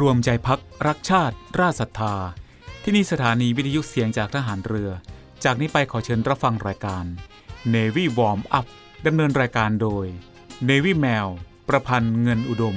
รวมใจพักรักชาติ ราชศรัทธา ที่นี่สถานีวิทยุเสียงจากทหารเรือ จากนี้ไปขอเชิญรับฟังรายการ Navy Warm Up ดำเนินรายการโดย Navy Mail ประพันธ์เงินอุดม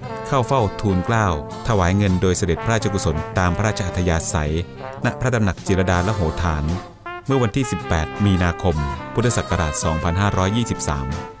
เข้าเฝ้าทูลเกล้าถวายเงินโดยเสด็จพระราชกุศลตามพระราชอัธยาศัย ณพระตำหนักจิรดาละโหฐาน เมื่อวันที่ 18 มีนาคม พุทธศักราช 2523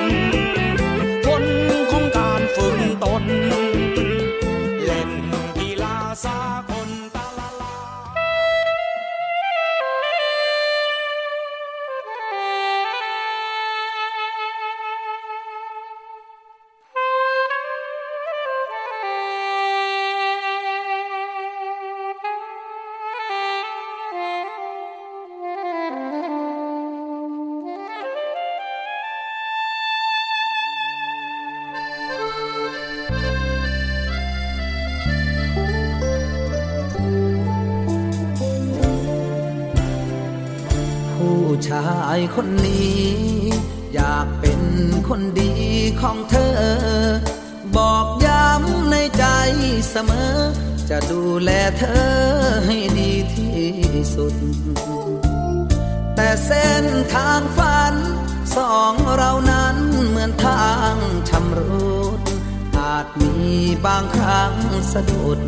สะดุด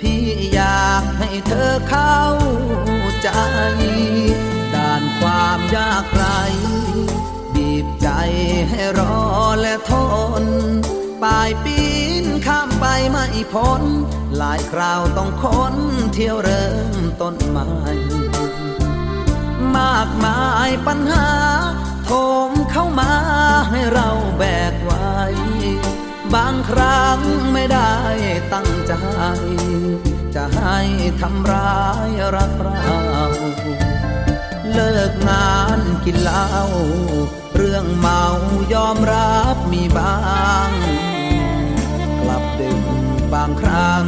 พี่อยากให้เธอเข้าใจ ด่านความยากไร บีบใจให้รอและทน ปลายปีนข้ามไปไม่พ้น หลายคราวต้องค้นเที่ยวเริ่มต้นใหม่มากมายปัญหาโถมเข้ามาให้เราแบกไว้ บางครั้งไม่ได้ตั้งใจ จะให้ทำร้ายรักเรา เลิกงานกินเหล้าเรื่องเมายอมรับมีบ้าง กลับดึกบางครั้ง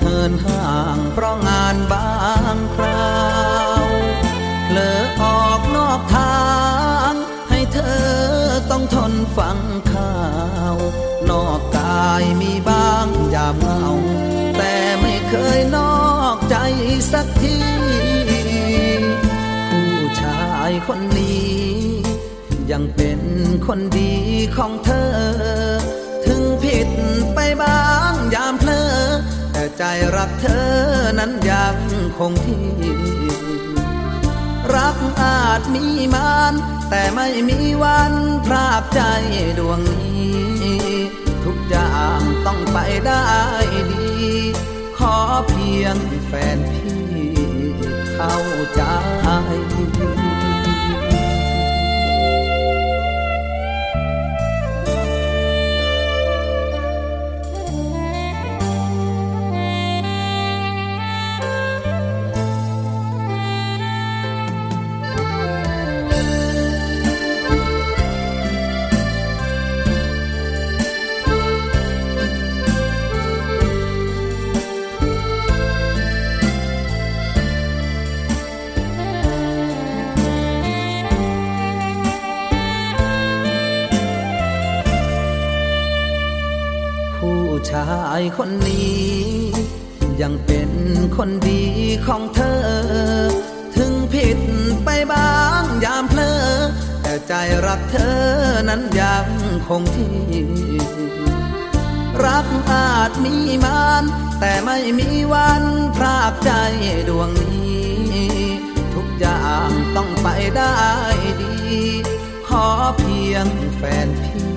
เฮินห่างเพราะงานบางคราวเลิกออกนอกทางายมีบ้างยามเหงาแต่ไม่เคยนอกใจสักที ผู้ชายคนนี้ ยังเป็นคนดีของเธอ ถึงผิดไปบ้างยามเพลอแต่ใจรักเธอนั้นยังคงที่รักอาจมีมาน แต่ไม่มีวันพรากใจดวงนี้ ทุกอย่างต้องไปได้ดี ขอเพียงแฟนพี่เข้าใจ คนดีของเธอ ถึงผิดไปบ้างยามเพลอแต่ใจรักเธอนั้นยังคงที่ รักอาจมีมานแต่ไม่มีวันพรากใจดวงนี้ ทุกอย่างต้องไปได้ดี ขอเพียงแฟนพี่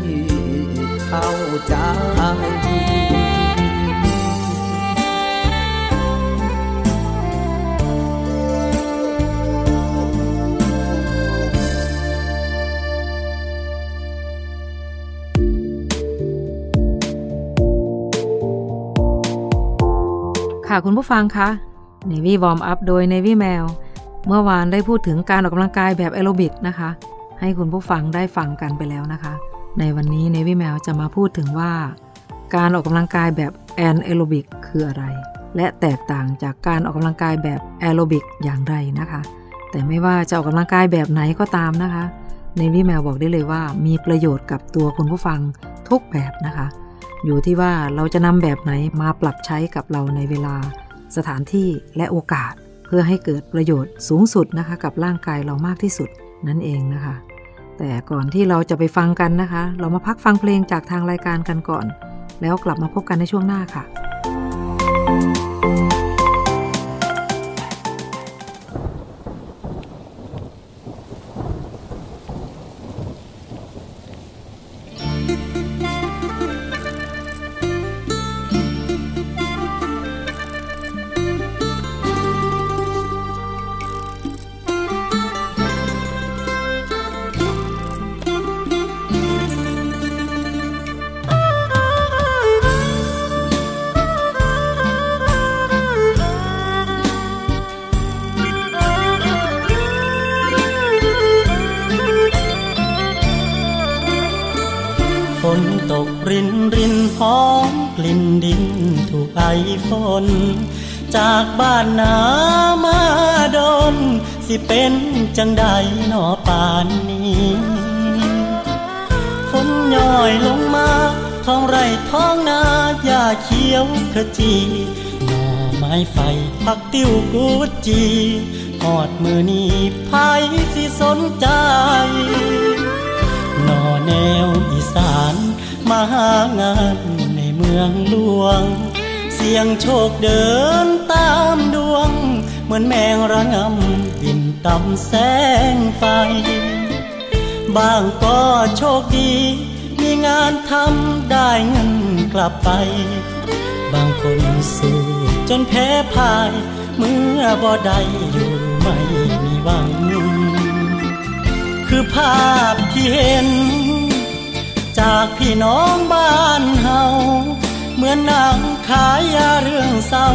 เข้าใจ ค่ะคุณผู้ฟังคะ Navy Warm Up โดย Navy Mail เมื่อวานได้พูดถึงการออกกำลังกายแบบแอโรบิกนะคะ ให้คุณผู้ฟังได้ฟังกันไปแล้วนะคะ ในวันนี้ Navy Mail จะมาพูดถึงว่า การออกกำลังกายแบบแอนแอโรบิกคืออะไร และแตกต่างจากการออกกำลังกายแบบแอโรบิกอย่างไรนะคะ แต่ไม่ว่าจะออกกำลังกายแบบไหนก็ตามนะคะ Navy Mail บอกได้เลยว่ามีประโยชน์กับตัวคุณผู้ฟังทุกแบบนะคะ อยู่ที่ว่าเราจะนำแบบไหนมาปรับใช้กับเราในเวลา สถานที่และโอกาส เพื่อให้เกิดประโยชน์สูงสุดนะคะ กับร่างกายเรามากที่สุดนั่นเองนะคะ แต่ก่อนที่เราจะไปฟังกันนะคะ เรามาพักฟังเพลงจากทางรายการกันก่อน แล้วกลับมาพบกันในช่วงหน้าค่ะ โชคเดินตามดวง เหมือนแมงระงำบินต่ำแสงไฟ บางก็โชคดี มีงานทำได้เงินกลับไป บางคนสู้จนแพ้พ่าย เมื่อบ่ได้อยู่ไม่มีหวัง คือภาพที่เห็น จากพี่น้องบ้านเฮา เหมือนนางขายยาเรื่องเศร้า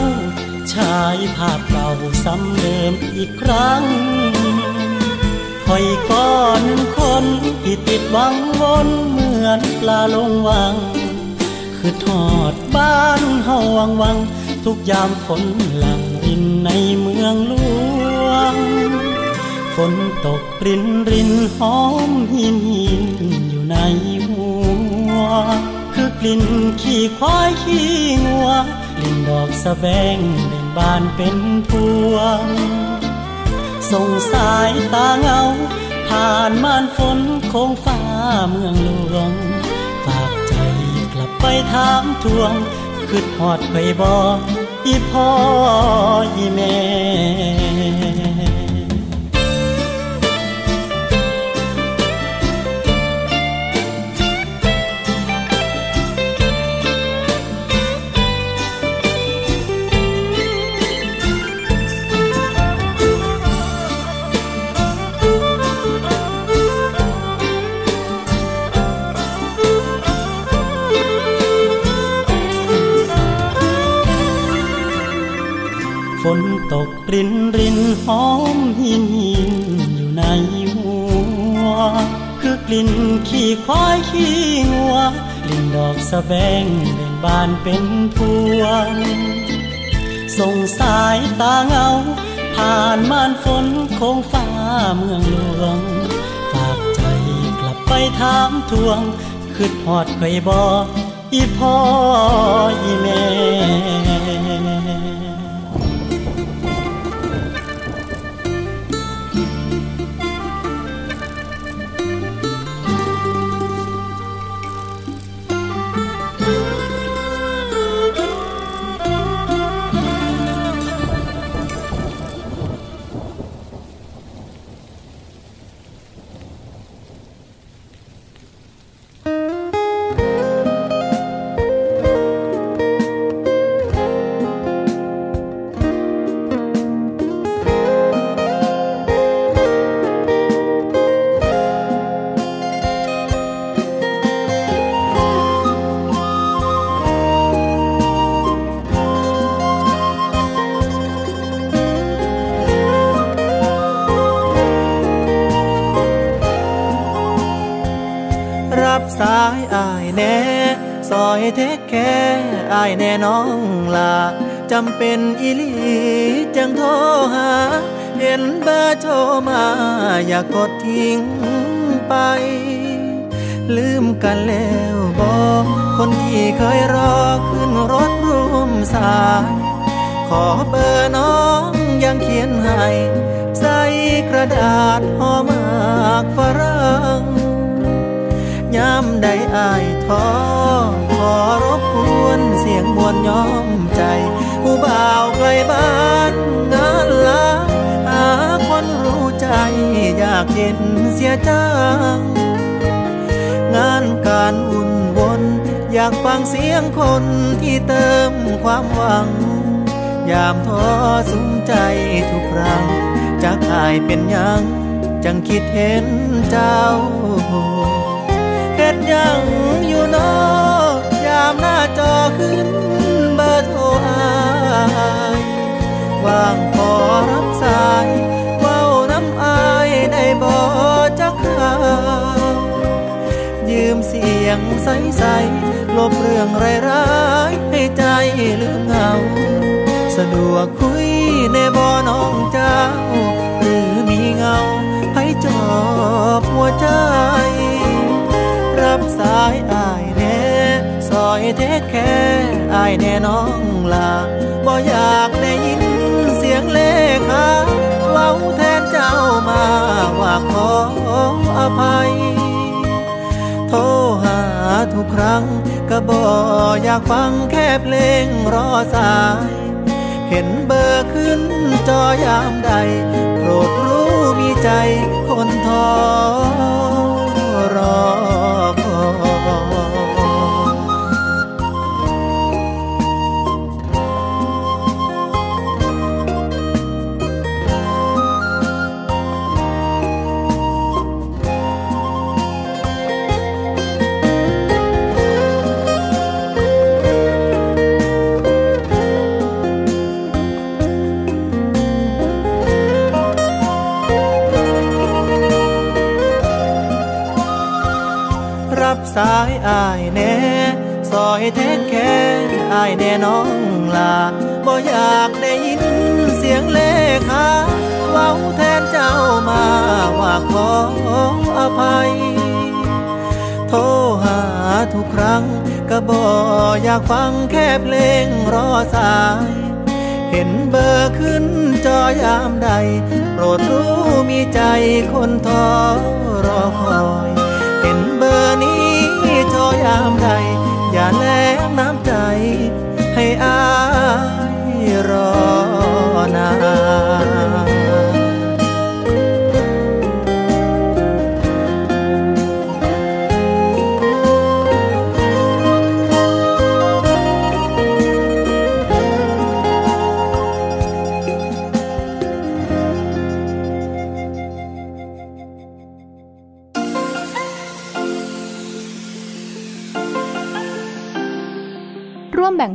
ฉายภาพเก่าซ้ำเดิมอีกครั้งคอยก้อนคนที่ติดวังวนเหมือนปลาลงวัง คือทอดบ้านเฮาวังวัง ทุกยามฝนหลังรินในเมืองหลวง ฝนตกรินรินหอมหินหินอยู่ในหัว คือกลิ่นขี้ควายขี้งัวกลิ่นดอกสะแบงเบ่งบานเป็นพวงส่งสายตาเงา ผ่านม่านฝนโคงฟ้าเมืองหลวง ฝากใจกลับไปถามทวงคืดหอดไปบอกอีพ่ออีแม่ รินรินหอมหินหินอยู่ในหัว คือกลิ่นขี้ควายขี้งัวกลิ่นดอกสะแบงเบ่งบานเป็นพวงส่งสายตาเงา ผ่านม่านฝนคงฟ้าเมืองหลวง ฝากใจกลับไปถามทวงคืดหอดใครบอกอีพ่ออีแม่ น้องลาจำเป็นอีลีจังโทรหา เห็นเบอร์โทรมาอยากกดทิ้งไป ลืมกันแล้วบอกคนที่เคยรอขึ้นรถร่วมสาย ขอเบอร์น้องยังเขียนให้ใส่กระดาษห่อมากฝรั่งยามใดอายท้อขอ รบกวนเสียงมวนย้อมใจ ผู้บ่าวไกลบ้านงานลาหาคนรู้ใจอยากเห็นเสียจัง งานการอุ่นวนอยากฟังเสียงคนที่เติมความหวัง ยามท้อสุ้มใจทุกครั้งจากอายเป็นยังจังคิดเห็นเจ้าเฮ็ดยัง จอขึ้นเบอร์โทรอายว่างขอรับสายเว้าน้ำอายได้บ่จักข่าวยืมเสียงใสๆลบเรื่องร้ายๆให้ใจลืมเหงา สะดวกคุยในบ่อน้องเจ้า หรือมีเงาให้จอบหัวใจ รับสายอาย ซอยเทคแค่อายแน่น้องลาบ่อยากได้ยินเสียงเลขาเว้าแทนเจ้ามาว่าขออภัย โทรหาทุกครั้งก็บ่อยากฟังแค่เพลงรอสาย เห็นเบอร์ขึ้นจอยามใด โปรดรู้มีใจคนท้อรอ อยเทคแค่อายแน่น้องลาบ่อยากได้ยินเสียงเลขาเว้าแทนเจ้ามาว่าขออภัย โทรหาทุกครั้งก็บ่อยากฟังแค่เพลงรอสาย เห็นเบอร์ขึ้นจอยามใด โปรดรู้มีใจคนทอรอคอย เห็นเบอร์นี้โทรยามใด อายรอนาน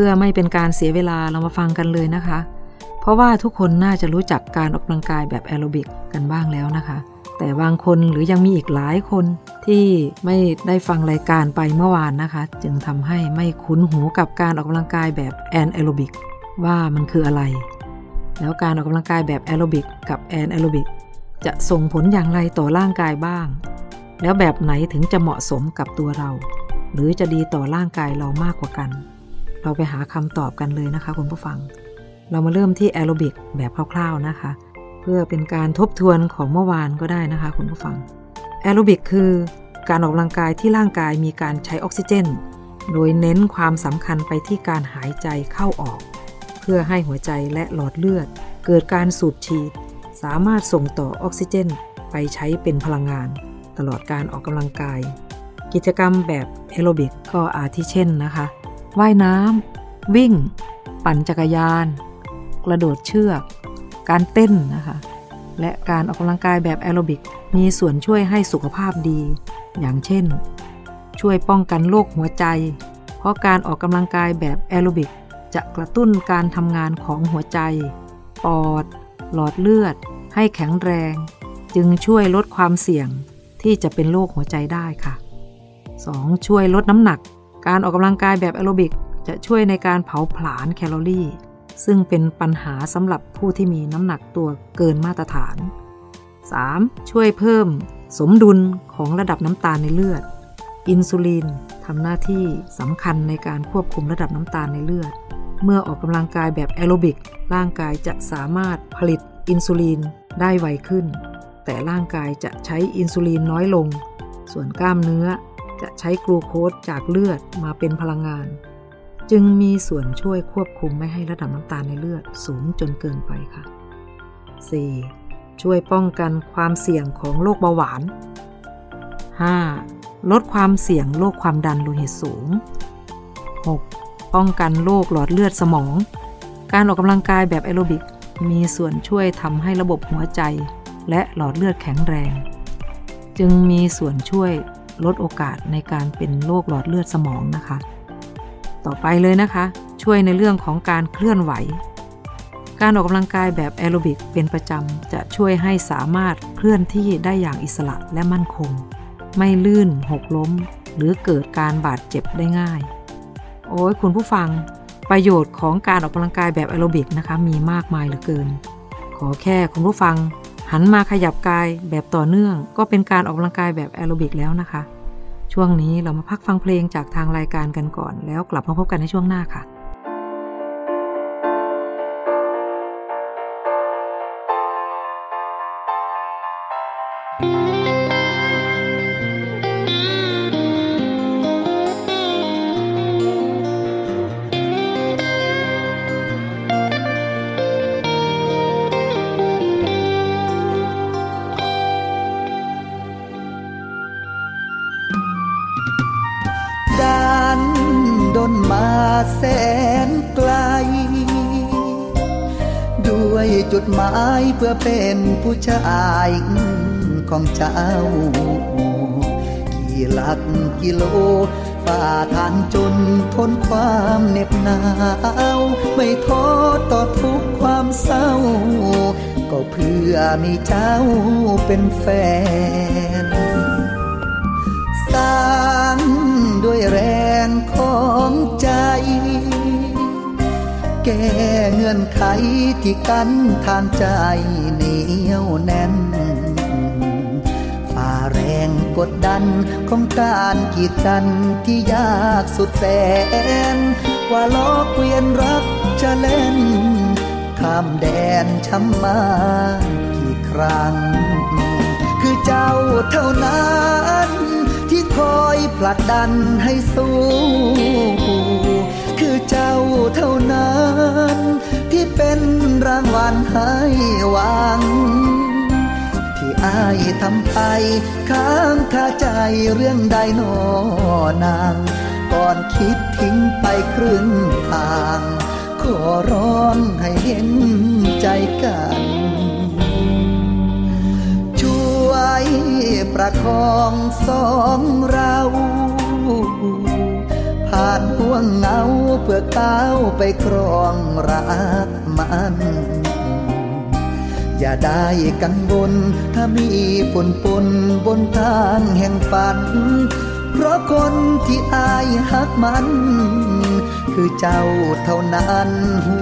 เพื่อไม่เป็นการเสียเวลาเรามาฟังกันเลยนะคะ เพราะว่าทุกคนน่าจะรู้จักการออกกำลังกายแบบแอโรบิกกันบ้างแล้วนะคะ แต่บางคนหรือยังมีอีกหลายคนที่ไม่ได้ฟังรายการไปเมื่อวานนะคะ จึงทำให้ไม่คุ้นหูกับการออกกำลังกายแบบแอนแอโรบิกว่ามันคืออะไร แล้วการออกกำลังกายแบบแอโรบิกกับแอนแอโรบิกจะส่งผลอย่างไรต่อร่างกายบ้าง แล้วแบบไหนถึงจะเหมาะสมกับตัวเรา หรือจะดีต่อร่างกายเรามากกว่ากัน เราไปหาคำตอบกันเลยนะคะคุณผู้ฟัง เรามาเริ่มที่แอโรบิกแบบคร่าวๆนะคะ เพื่อเป็นการทบทวนของเมื่อวานก็ได้นะคะคุณผู้ฟัง แอโรบิกคือการออกกำลังกายที่ร่างกายมีการใช้ออกซิเจน โดยเน้นความสำคัญไปที่การหายใจเข้าออก เพื่อให้หัวใจและหลอดเลือด เกิดการสูบฉีด สามารถส่งต่อออกซิเจน ไปใช้เป็นพลังงาน ตลอดการออกกำลังกาย กิจกรรมแบบแอโรบิกก็อาทิเช่นนะคะ ว่ายน้ำวิ่ง ปั่นจักรยาน กระโดดเชือก การเต้นนะคะ และการออกกำลังกายแบบแอโรบิก มีส่วนช่วยให้สุขภาพดี อย่างเช่น ช่วยป้องกันโรคหัวใจ เพราะการออกกำลังกายแบบแอโรบิก จะกระตุ้นการทำงานของหัวใจ ปอด หลอดเลือด ให้แข็งแรง จึงช่วยลดความเสี่ยงที่จะเป็นโรคหัวใจได้ค่ะ 2. ช่วยลดน้ำหนัก การออกกำลังกายแบบแอโรบิกจะช่วยในการเผาผลาญแคลอรี่ ซึ่งเป็นปัญหาสำหรับผู้ที่มีน้ำหนักตัวเกินมาตรฐาน 3. ช่วยเพิ่มสมดุลของระดับน้ำตาลในเลือด อินซูลินทำหน้าที่สำคัญในการควบคุมระดับน้ำตาลในเลือด เมื่อออกกำลังกายแบบแอโรบิก ร่างกายจะสามารถผลิตอินซูลินได้ไวขึ้น แต่ร่างกายจะใช้อินซูลินน้อยลง ส่วนกล้ามเนื้อ จะใช้กลูโคสจากเลือดมาเป็นพลังงาน จึงมีส่วนช่วยควบคุมไม่ให้ระดับน้ำตาลในเลือดสูงจนเกินไปค่ะ 4. ช่วยป้องกันความเสี่ยงของโรคเบาหวาน 5. ลดความเสี่ยงโรคความดันโลหิตสูง 6. ป้องกันโรคหลอดเลือดสมอง การออกกำลังกายแบบแอโรบิกมีส่วนช่วยทำให้ระบบหัวใจ และหลอดเลือดแข็งแรง จึงมีส่วนช่วย ลดโอกาสในการเป็นโรคหลอดเลือดสมองนะคะ ต่อไปเลยนะคะ ช่วยในเรื่องของการเคลื่อนไหว การออกกำลังกายแบบแอโรบิกเป็นประจำจะช่วยให้สามารถเคลื่อนที่ได้อย่างอิสระและมั่นคง ไม่ลื่นหกล้ม หรือเกิดการบาดเจ็บได้ง่าย โอ้ยคุณผู้ฟัง ประโยชน์ของการออกกำลังกายแบบแอโรบิกนะคะมีมากมายเหลือเกิน ขอแค่คุณผู้ฟัง หันมาขยับกายแบบต่อเนื่อง ก็เป็นการออกกำลังกายแบบแอโรบิกแล้วนะคะ ช่วงนี้เรามาพักฟังเพลงจากทางรายการกันก่อน แล้วกลับมาพบกันในช่วงหน้าค่ะ ผู้ชายของเจ้า กี่หลักกิโลฝ่าทางจนทนความเหน็บหนาว ไม่ท้อต่อทุกความเศร้า ก็เพื่อมีเจ้าเป็นแฟน สร้างด้วยแรงของใจแก้เงื่อนไขที่กันทางใจ นียวแน่นฝ่าแรงกดดันของการกีดกันที่ยากสุดแสน ว่าล้อเกวียนรักจะเล่น ข้ามแดนช้ำมากี่ครั้ง คือเจ้าเท่านั้นที่คอยผผลักดันให้สู้ คือเจ้าเท่านั้น ที่เป็นรางวัลให้หวัง ที่อายทำไปค้างคาใจเรื่องใดหนอนาง ก่อนคิดทิ้งไปครึ่งทาง ขอร้องให้เห็นใจกัน ช่วยประคองสองเรา ผ่านห่วงเงาเพื่อก้าวไปครองรักมัน อย่าได้กังวลถ้ามีฝนปนบนทางแห่งฝัน เพราะคนที่อายหักมัน คือเจ้าเท่านั้นหู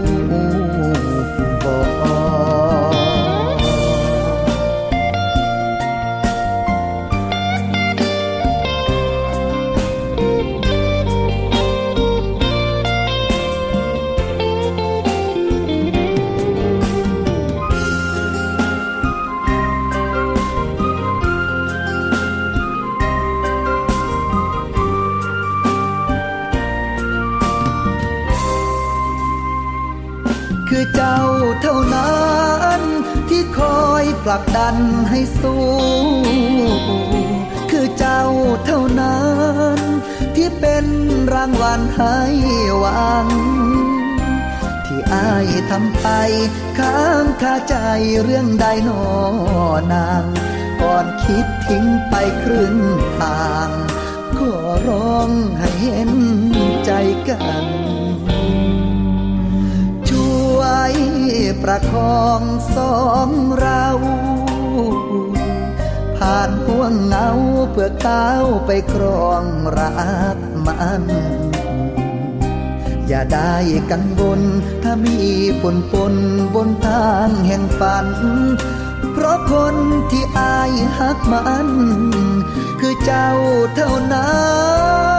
ผลักดันให้สู้ คือเจ้าเท่านั้น ที่เป็นรางวัลให้หวัง ที่อายทำไปค้างคาใจเรื่องใดหนอนางก่อนคิดทิ้งไปครึ่งทางขอร้องให้เห็นใจกัน ช่วย ประคองสองเรา ผ่านห่วงเงาเพื่อก้าวไปครองรักมัน อย่าได้กังวลถ้ามีฝนปนบนทางแห่งฝัน เพราะคนที่อายหักมัน คือเจ้าเท่านั้น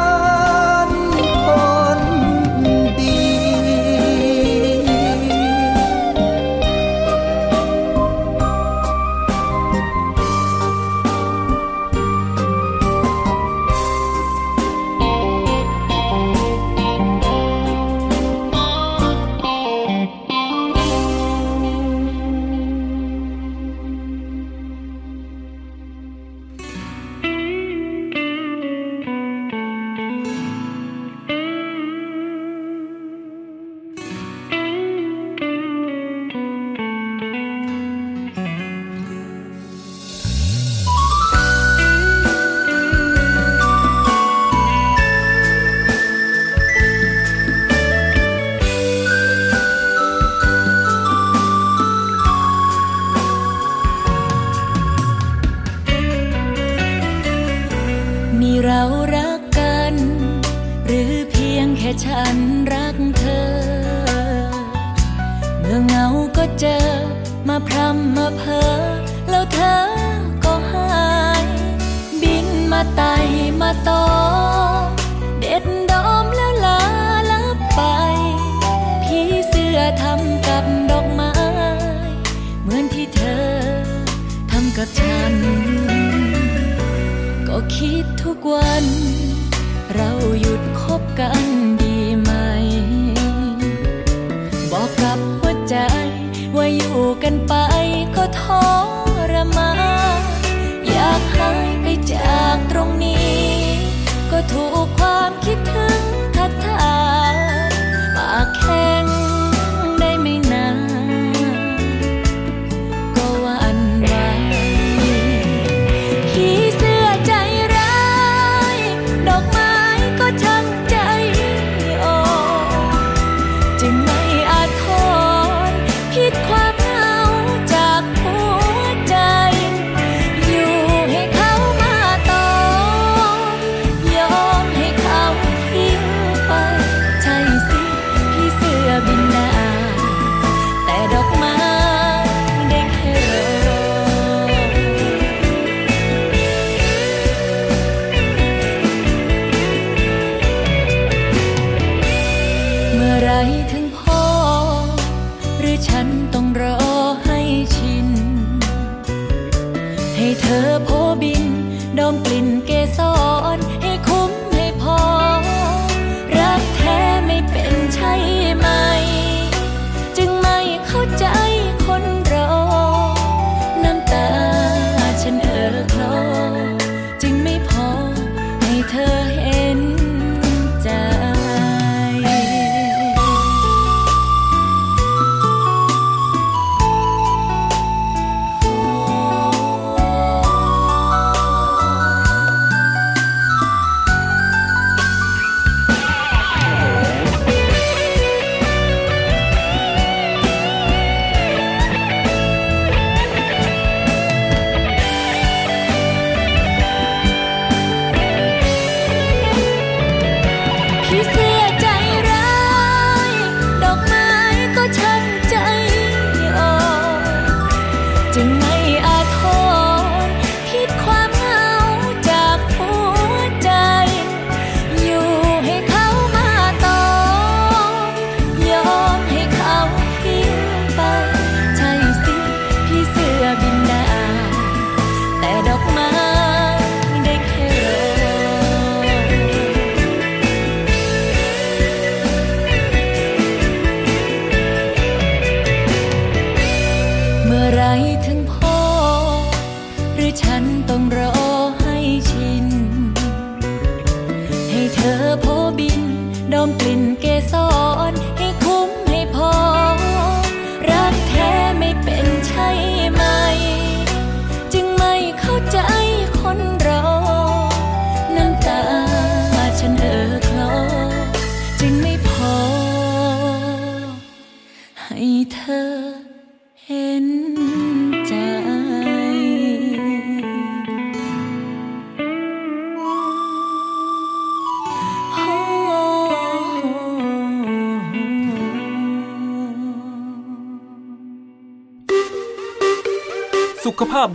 ค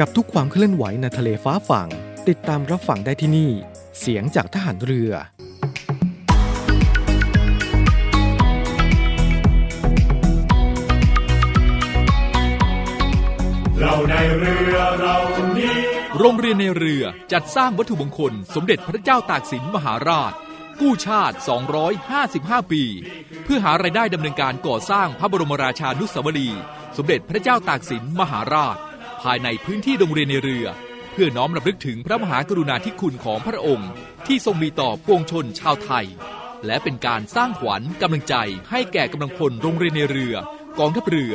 กับทุกความเคลื่อนไหวในทะเลฟ้าฝั่ง ติดตามรับฟังได้ที่นี่ เสียงจากทหารเรือเราในเรือเรานี้โรงเรียนในเรือจัดสร้างวัตถุมงคล สมเด็จพระเจ้าตากสินมหาราช กู้ชาติ 255 ปี เพื่อหารายได้ดำเนินการก่อสร้างพระบรมราชานุสาวรีย์สมเด็จพระเจ้าตากสินมหาราช ภายในพื้นที่โรงเรียนในเรือ เพื่อน้อมรำลึกถึงพระมหากรุณาธิคุณของพระองค์ ที่ทรงมีต่อปวงชนชาวไทย และเป็นการสร้างขวัญกำลังใจให้แก่กำลังพลโรงเรียนในเรือกองทัพเรือ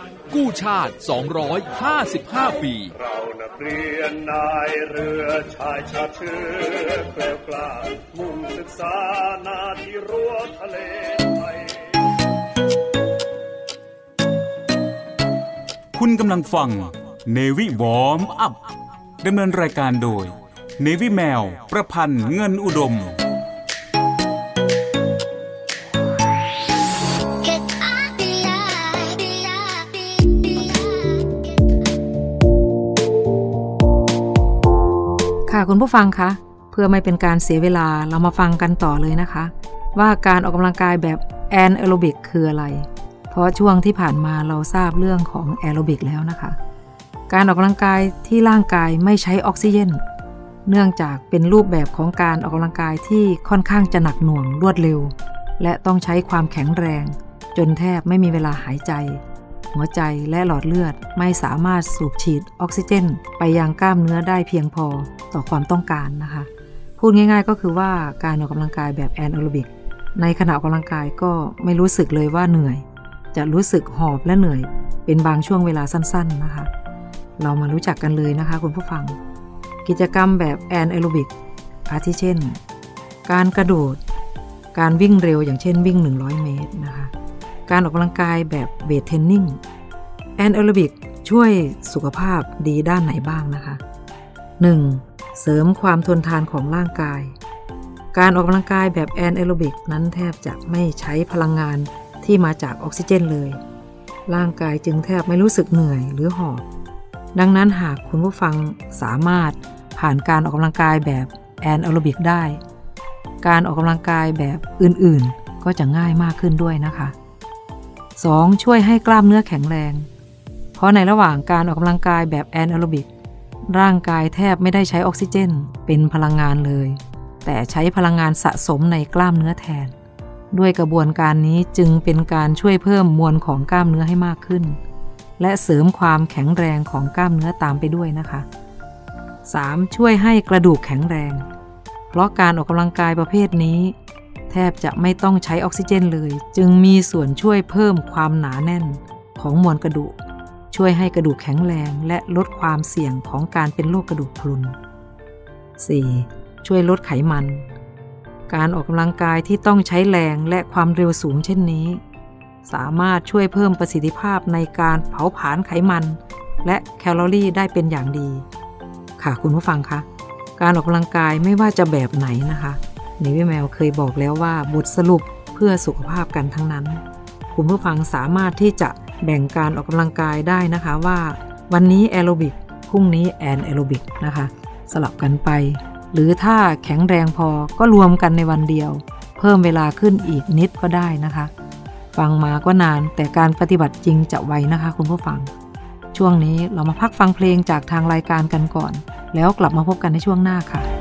กู้ชาติ 255 ปี เรานักเรียนนายเรือชายชาเชื้อเกลียวกล้ามุ่งศึกษานาที่รั้วทะเลไทยคุณกำลังฟังเนวิวอมอัพดำเนินรายการโดยเนวิแมว ประพันธ์เงินอุดม ค่ะคุณผู้ฟังคะเพื่อไม่เป็นการเสียเวลาเรามาฟังกันต่อเลยนะคะ ว่าการออกกำลังกายแบบแอนแอโรบิกคืออะไร เพราะช่วงที่ผ่านมาเราทราบเรื่องของแอโรบิกแล้วนะคะ การออกกำลังกายที่ร่างกายไม่ใช้ออกซิเจนเนื่องจากเป็นรูปแบบของการออกกำลังกายที่ค่อนข้างจะหนักหน่วงรวดเร็ว และต้องใช้ความแข็งแรง จนแทบไม่มีเวลาหายใจ หัวใจและหลอดเลือดไม่สามารถสูบฉีดออกซิเจน ไปยังกล้ามเนื้อได้เพียงพอต่อความต้องการนะคะ พูดง่ายๆก็คือว่าการออกกำลังกายแบบแอนแอโรบิกในขณะออกกำลังกายก็ไม่รู้สึกเลยว่าเหนื่อย จะรู้สึกหอบและเหนื่อย เป็นบางช่วงเวลาสั้นๆนะคะ เรามารู้จักกันเลยนะคะคุณผู้ฟัง กิจกรรมแบบแอนแอโรบิกอาทิเช่น การกระโดด การวิ่งเร็วอย่างเช่นวิ่ง 100 เมตรนะคะ การออกกำลังกายแบบ weight trainingแอนแอโรบิกช่วยสุขภาพดีด้านไหนบ้างนะคะ 1. เสริมความทนทานของร่างกาย การออกกำลังกายแบบแอนแอโรบิกนั้นแทบจะไม่ใช้พลังงานที่มาจากออกซิเจนเลย ร่างกายจึงแทบไม่รู้สึกเหนื่อยหรือหอบ ดังนั้นหากคุณผู้ฟังสามารถผ่านการออกกำลังกายแบบแอนแอโรบิกได้ การออกกำลังกายแบบอื่นๆ ก็จะง่ายมากขึ้นด้วยนะคะ 2. ช่วยให้กล้ามเนื้อแข็งแรง เพราะในระหว่างการออกกำลังกายแบบแอนแอโรบิก ร่างกายแทบไม่ได้ใช้ออกซิเจน เป็นพลังงานเลย แต่ใช้พลังงานสะสมในกล้ามเนื้อแทน ด้วยกระบวนการนี้จึงเป็นการช่วยเพิ่มมวลของกล้ามเนื้อให้มากขึ้น และเสริมความแข็งแรงของกล้ามเนื้อตามไปด้วยนะคะ 3. ช่วยให้กระดูกแข็งแรง เพราะการออกกำลังกายประเภทนี้ แทบจะไม่ต้องใช้ออกซิเจนเลย จึงมีส่วนช่วยเพิ่มความหนาแน่นของมวลกระดูก ช่วยให้กระดูกแข็งแรงและลดความเสี่ยงของการเป็นโรคกระดูกพรุน 4. ช่วยลดไขมัน การออกกำลังกายที่ต้องใช้แรงและความเร็วสูงเช่นนี้ สามารถช่วยเพิ่มประสิทธิภาพในการเผาผลาญไขมัน และแคลอรี่ได้เป็นอย่างดี ค่ะคุณผู้ฟังคะการออกกำลังกายไม่ว่าจะแบบไหนนะคะ นิวิแมวเคยบอกแล้วว่าบทสรุปเพื่อสุขภาพกันทั้งนั้น คุณผู้ฟังสามารถที่จะแบ่งการออกกำลังกายได้นะคะว่า วันนี้แอโรบิกพรุ่งนี้แอนแอโรบิกนะคะสลับกันไป หรือถ้าแข็งแรงพอก็รวมกันในวันเดียว เพิ่มเวลาขึ้นอีกนิดก็ได้นะคะ ฟังมาก็นานแต่การปฏิบัติจริงจะไวนะคะ คุณผู้ฟัง ช่วงนี้เรามาพักฟังเพลงจากทางรายการกันก่อน แล้วกลับมาพบกันในช่วงหน้าค่ะ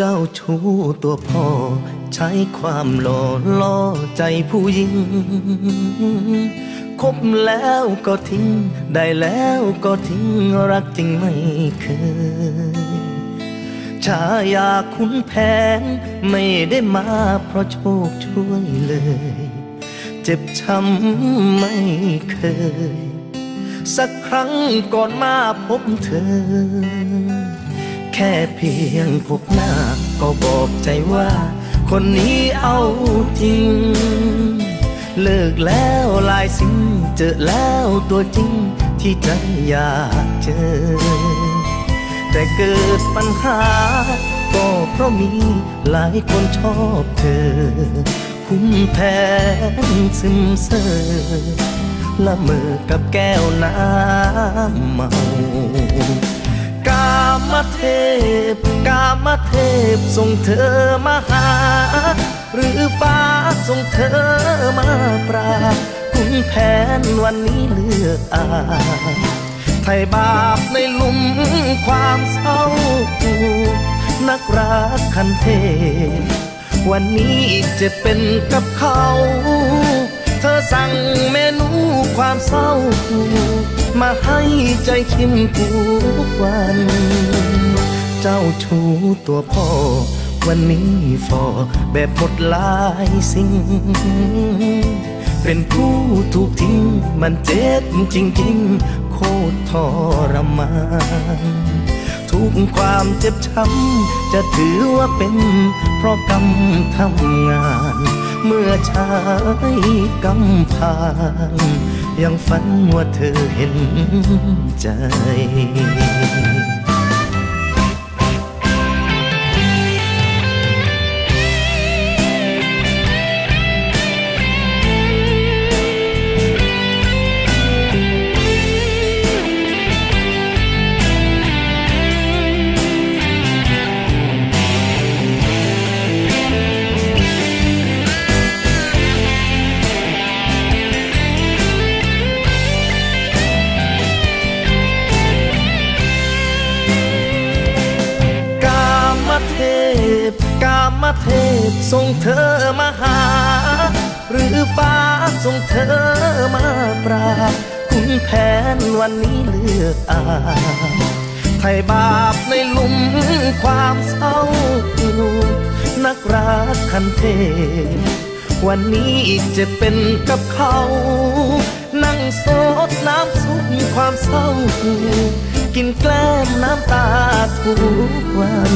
เจ้าชู้ตัวพ่อ ใช้ความหล่อล่อใจผู้หญิง คบแล้วก็ทิ้ง ได้แล้วก็ทิ้งรักจริงไม่เคยชายาคุณแผน ไม่ได้มาเพราะโชคช่วยเลย เจ็บช้ำไม่เคย สักครั้งก่อนมาพบเธอ ค่เพียงพบหน้า ก็บอกใจว่า คนนี้เอาจริง เลิกแล้วลายสิ่งเจอแล้วตัวจริงที่ใจอยากเจอ แต่เกิดปัญหา ก็เพราะมีหลายคนชอบเธอ คุ้มแผนซึมเซอละเมอกับแก้วน้ำเมา กามเทพ กามเทพส่งเธอมาหา หรือฟ้าส่งเธอมาปราคุณแผนวันนี้เลือกอาไทยบาปในลุมความเศร้านักรักคันเทพ วันนี้จะเป็นกับเขา เธอสั่งเมนูความเศร้า มาให้ใจคิมทุกวัน เจ้าชูตัวพ่อ วันนี้ฟอแบบหมดลายสิ่ง เป็นผู้ถูกทิ้ง มันเจ็บจริงๆ โคตรทรมานทุกความเจ็บช้ำจะถือว่าเป็น เพราะกรรมทำงาน เมื่อชายกำพาน ยังฝันว่าเธอเห็นใจ ส่งเธอมาปราบคุณแผนวันนี้เลือกอาไทยบาปในลุมความเศร้านักรักคันเท วันนี้จะเป็นกับเขา นั่งโซดน้ำซุปความเศร้า กินแกล้มน้ำตาทุกวัน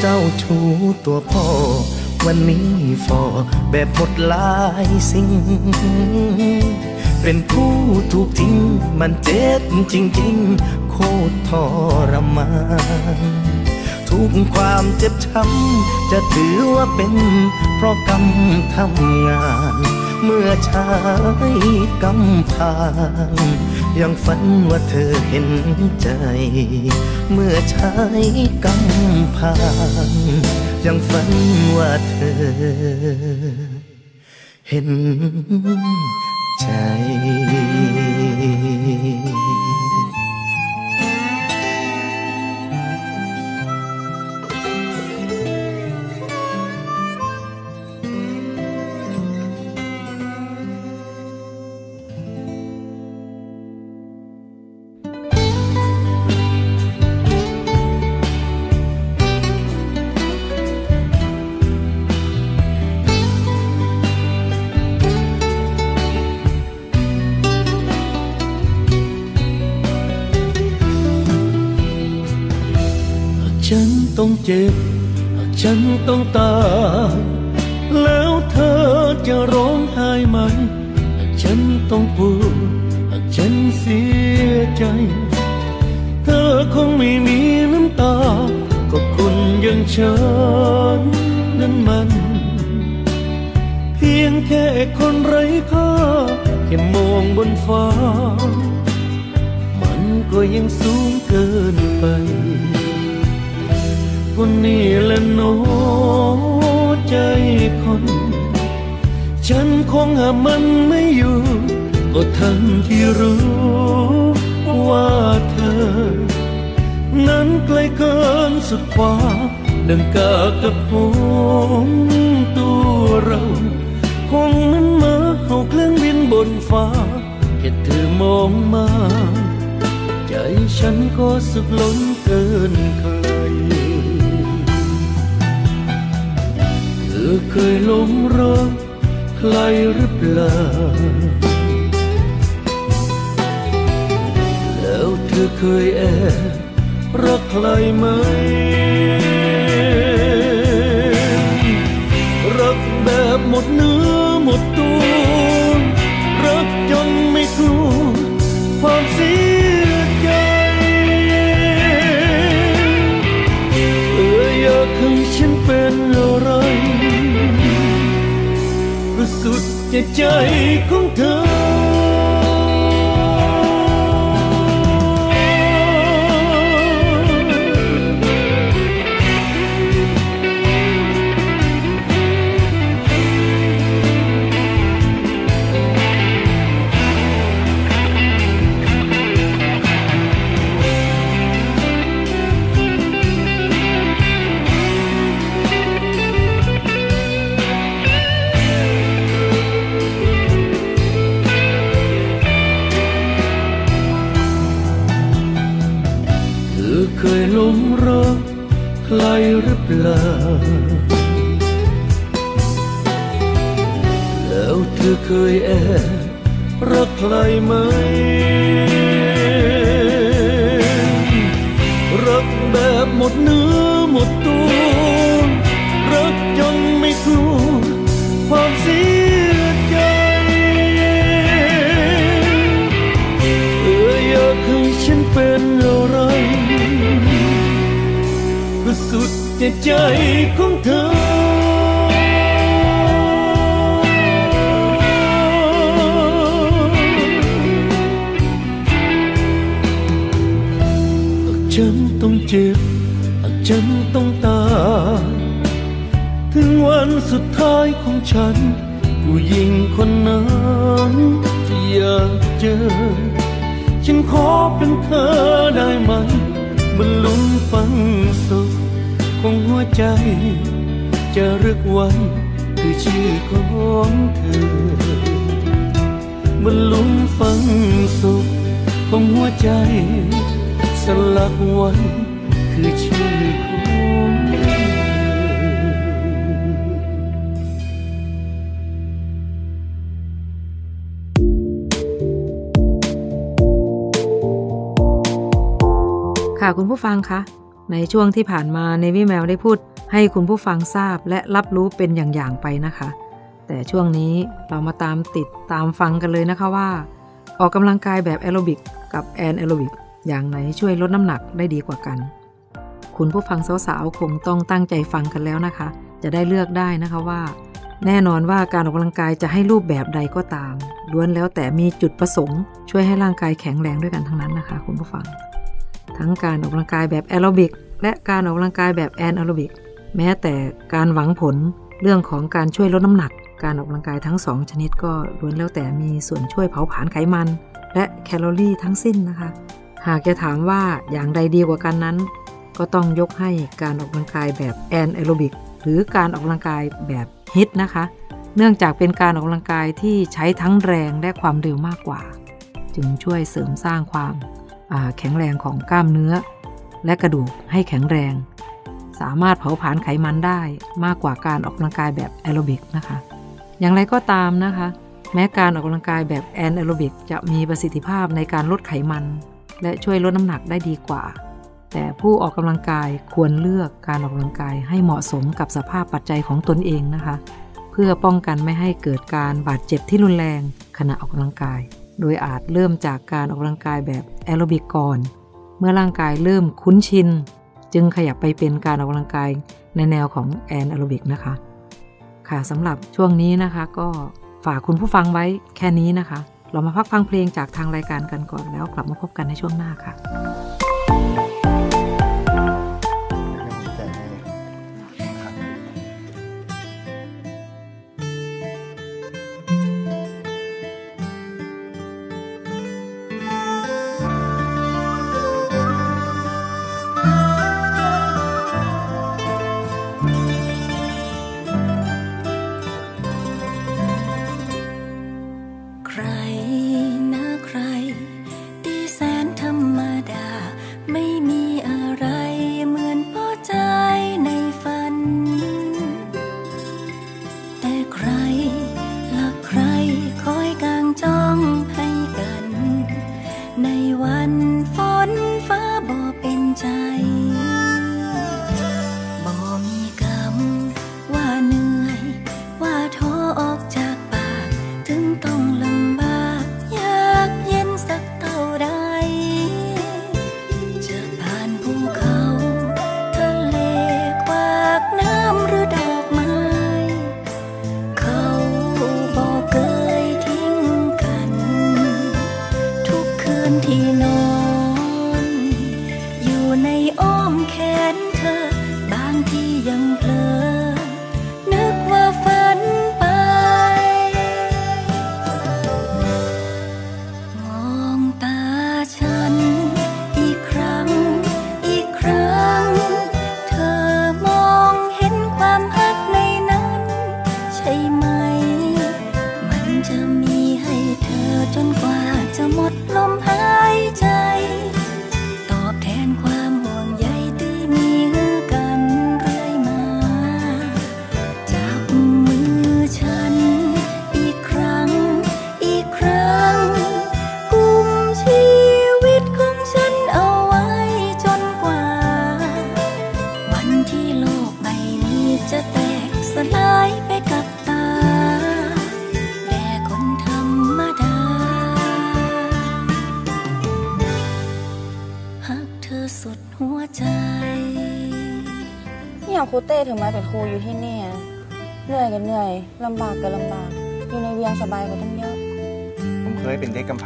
เจ้าชูตัวพ่อ วันนี้ฟอแบบหมดลายสิ่ง เป็นผู้ถูกทิ้ง มันเจ็บจริง ๆ โคตรทรมานทุกความเจ็บช้ำจะถือว่าเป็น เพราะกรรมทำงาน เมื่อชายกำพาน ยังฝันว่าเธอเห็นใจ เมื่อชายกำพานยังฝันว่าเธอ เห็นใจ เจ็บฉันต้องตาย แล้วเธอจะร้องไห้ไหมฉันต้องปวดฉันเสียใจ เธอคงไม่มีน้ำตา ก็คนอย่างฉันนั้นมัน เพียงแค่คนไร้ค่าแค่มองบนฟ้า มันก็ยังสูงเกิน นนี้และโนใจคน ฉันคงหามันไม่อยู่ ก็ทั้งที่รู้ว่าเธอ นั้นไกลเกินสุดฟ้าดังกากับผมตัวเราคงนั้นมาเอาเครื่องบินบนฟ้าแค่เธอมองมา ใจฉันก็สุขล้นเกิน ลงรักใครหรือเปล่า แล้วเธอเคยแอบรักใครไหม รักแบบหมดเนื้อหมดตัว รักจนไม่กลัวความเสีย สุดจะ ใครไหม รักแบบหมดเนื้อหมดตัว รักจนไม่กลัวความเสียใจเธออยากให้ฉันเป็นอะไรก็สุดจใจของเธอ เจ็บหาฉันต้องตายถึงวันสุดท้ายของฉัน ผู้หญิงคนนั้นที่อยากเจอ ฉันขอเป็นเธอได้ไหมบรรลุมฟังศพของหัวใจ จะรึกไว้คือชื่อของเธอบรรลุมฟังศพของหัวใจ สลักไว้ คือชื่อของเธอ ค่ะคุณผู้ฟังคะในช่วงที่ผ่านมาในวิแมวได้พูด ให้คุณผู้ฟังทราบและรับรู้เป็นอย่างๆไปนะคะ แต่ช่วงนี้เรามาตามติดตามฟังกันเลยนะคะว่า ออกกำลังกายแบบแอโรบิกกับแอนแอโรบิกอย่างไหนช่วยลดน้ำหนักได้ดีกว่ากัน คุณผู้ฟังสาวๆคงต้องตั้งใจฟังกันแล้วนะคะ จะได้เลือกได้นะคะว่า แน่นอนว่าการออกกำลังกายจะให้รูปแบบใดก็ตาม ล้วนแล้วแต่มีจุดประสงค์ ช่วยให้ร่างกายแข็งแรงด้วยกันทั้งนั้นนะคะ คุณผู้ฟัง ทั้งการออกกำลังกายแบบแอโรบิกและการออกกำลังกายแบบแอนแอโรบิกแม้แต่การหวังผลเรื่องของการช่วยลดน้ำหนัก การออกกำลังกายทั้งสองชนิดก็ล้วนแล้วแต่มีส่วนช่วยเผาผลาญไขมัน และแคลอรี่ทั้งสิ้นนะคะ หากจะถามว่าอย่างใดดีกว่ากันนั้น ก็ต้องยกให้การออกกำลังกายแบบแอนแอโรบิกหรือการออกกำลังกายแบบ HIIT นะคะ เนื่องจากเป็นการออกกำลังกายที่ใช้ทั้งแรงและความเร็วมากกว่า จึงช่วยเสริมสร้างความแข็งแรงของกล้ามเนื้อ และกระดูกให้แข็งแรง สามารถเผาผลาญไขมันได้มากกว่าการออกกำลังกายแบบแอโรบิกนะคะ อย่างไรก็ตามนะคะ แม้การออกกำลังกายแบบแอนแอโรบิกจะมีประสิทธิภาพในการลดไขมัน และช่วยลดน้ำหนักได้ดีกว่า แต่ผู้ออกกำลังกายควรเลือกการออกกำลังกายให้เหมาะสมกับสภาพปัจจัยของตนเองนะคะ เพื่อป้องกันไม่ให้เกิดการบาดเจ็บที่รุนแรงขณะออกกำลังกาย โดยอาจเริ่มจากการออกกำลังกายแบบแอโรบิกก่อน เมื่อร่างกายเริ่มคุ้นชิน จึงขยับไปเป็นการออกกำลังกายในแนวของแอนแอโรบิกนะคะ ค่ะสำหรับช่วงนี้นะคะ ก็ฝากคุณผู้ฟังไว้แค่นี้นะคะ เรามาพักฟังเพลงจากทางรายการกันก่อนแล้วกลับมาพบกันในช่วงหน้าค่ะ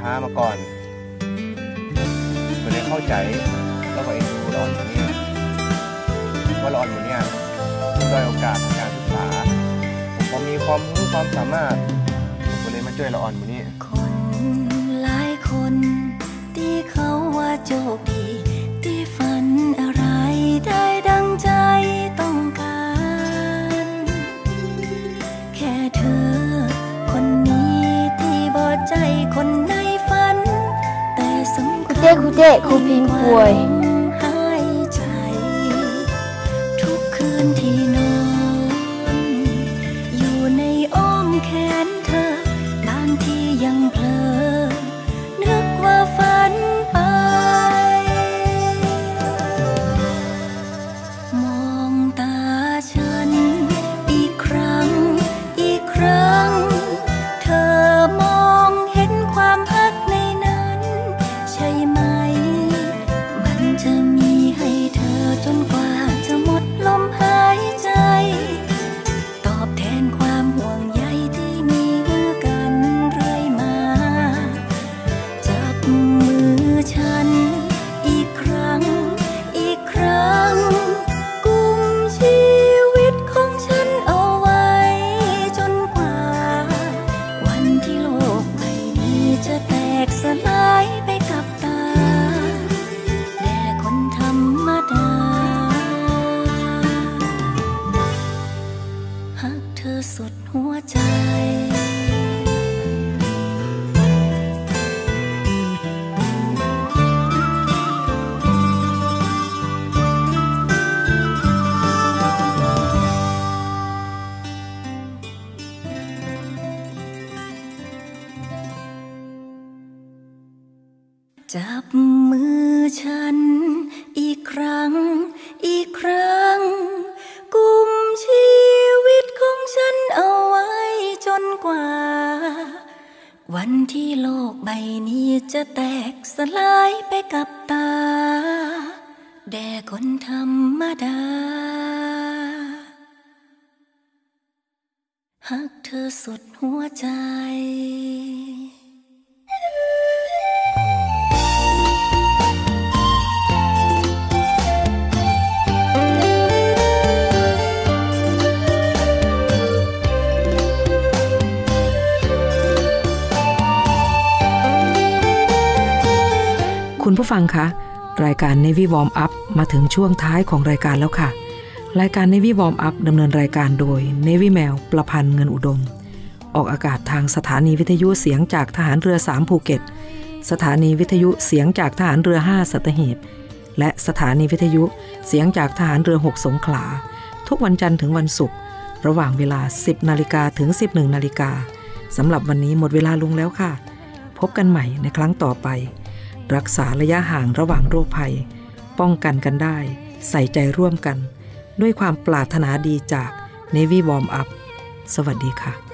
ค้ามาก่อนผมเลยเข้าใจแล้วก็เอ็นดูละอ่อนคนเนี้ว่าละอ่อนคนเนี้ยด้อยโอกาสทางการศึกษาผมพอมีความรู้ความสามารถผมก็เลยมาช่วยละอ่อนคนนี้คนหลายคนที่เขาว่าโชคดีที่ฝันอะไรได้ดังใจต้องการ แค่เธอ คนนี้ที่บ่ใจคนนฝัน สำคัญครูเต้ สุดหัวใจคุณผู้ฟังคะ รายการ Navy Warm Up มาถึงช่วงท้ายของรายการแล้วค่ะ รายการ Navy Warm Up ดำเนินรายการโดย Navy แมวประพันธ์เงินอุดม ออกอากาศทางสถานีวิทยุเสียงจากทหารเรือ 3 ภูเก็ต สถานีวิทยุเสียงจากทหารเรือ 5 สัตหีบ และสถานีวิทยุเสียงจากทหารเรือ 6 สงขลา ทุกวันจันทร์ถึงวันศุกร์ ระหว่างเวลา 10 นาฬิกาถึง 11 นาฬิกาสำหรับวันนี้หมดเวลาลงแล้วค่ะ พบกันใหม่ในครั้งต่อไป รักษาระยะห่างระหว่างโรคภัย ป้องกันกันได้ ใส่ใจร่วมกัน ด้วยความปรารถนาดีจาก Navy Warm Up สวัสดีค่ะ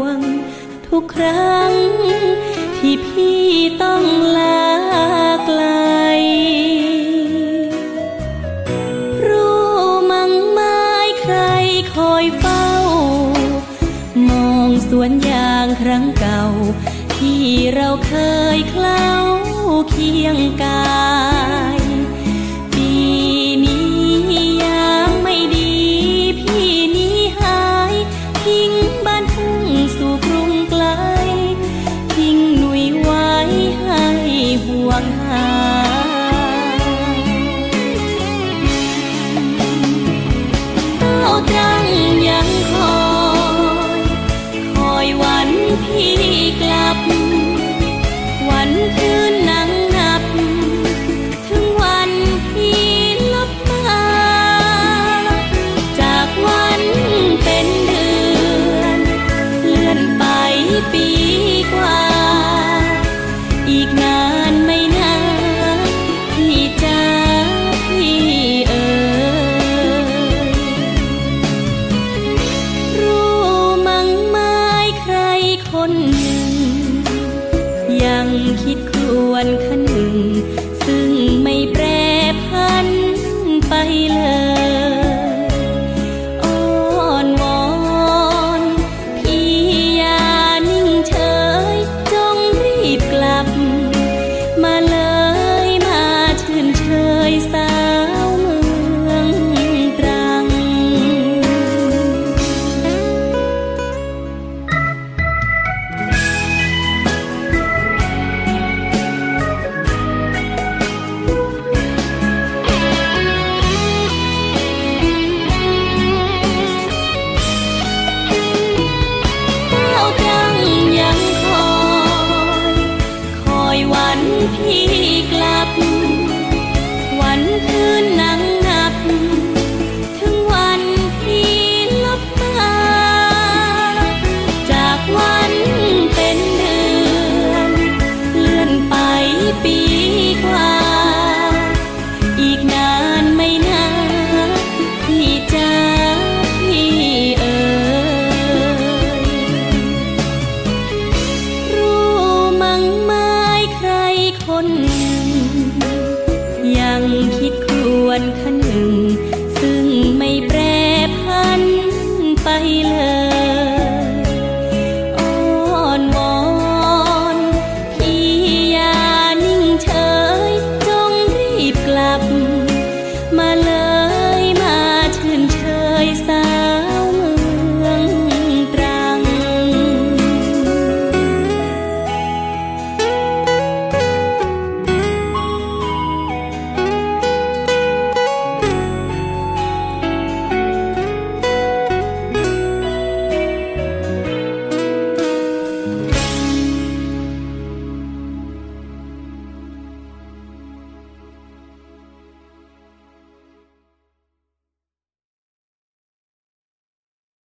วง ทุกครั้ง ที่พี่ต้องลาไกล รู้มั้งไม้ใครคอยเฝ้า มองสวนยางครั้งเก่า ที่เราเคยเคล้าเคียงกา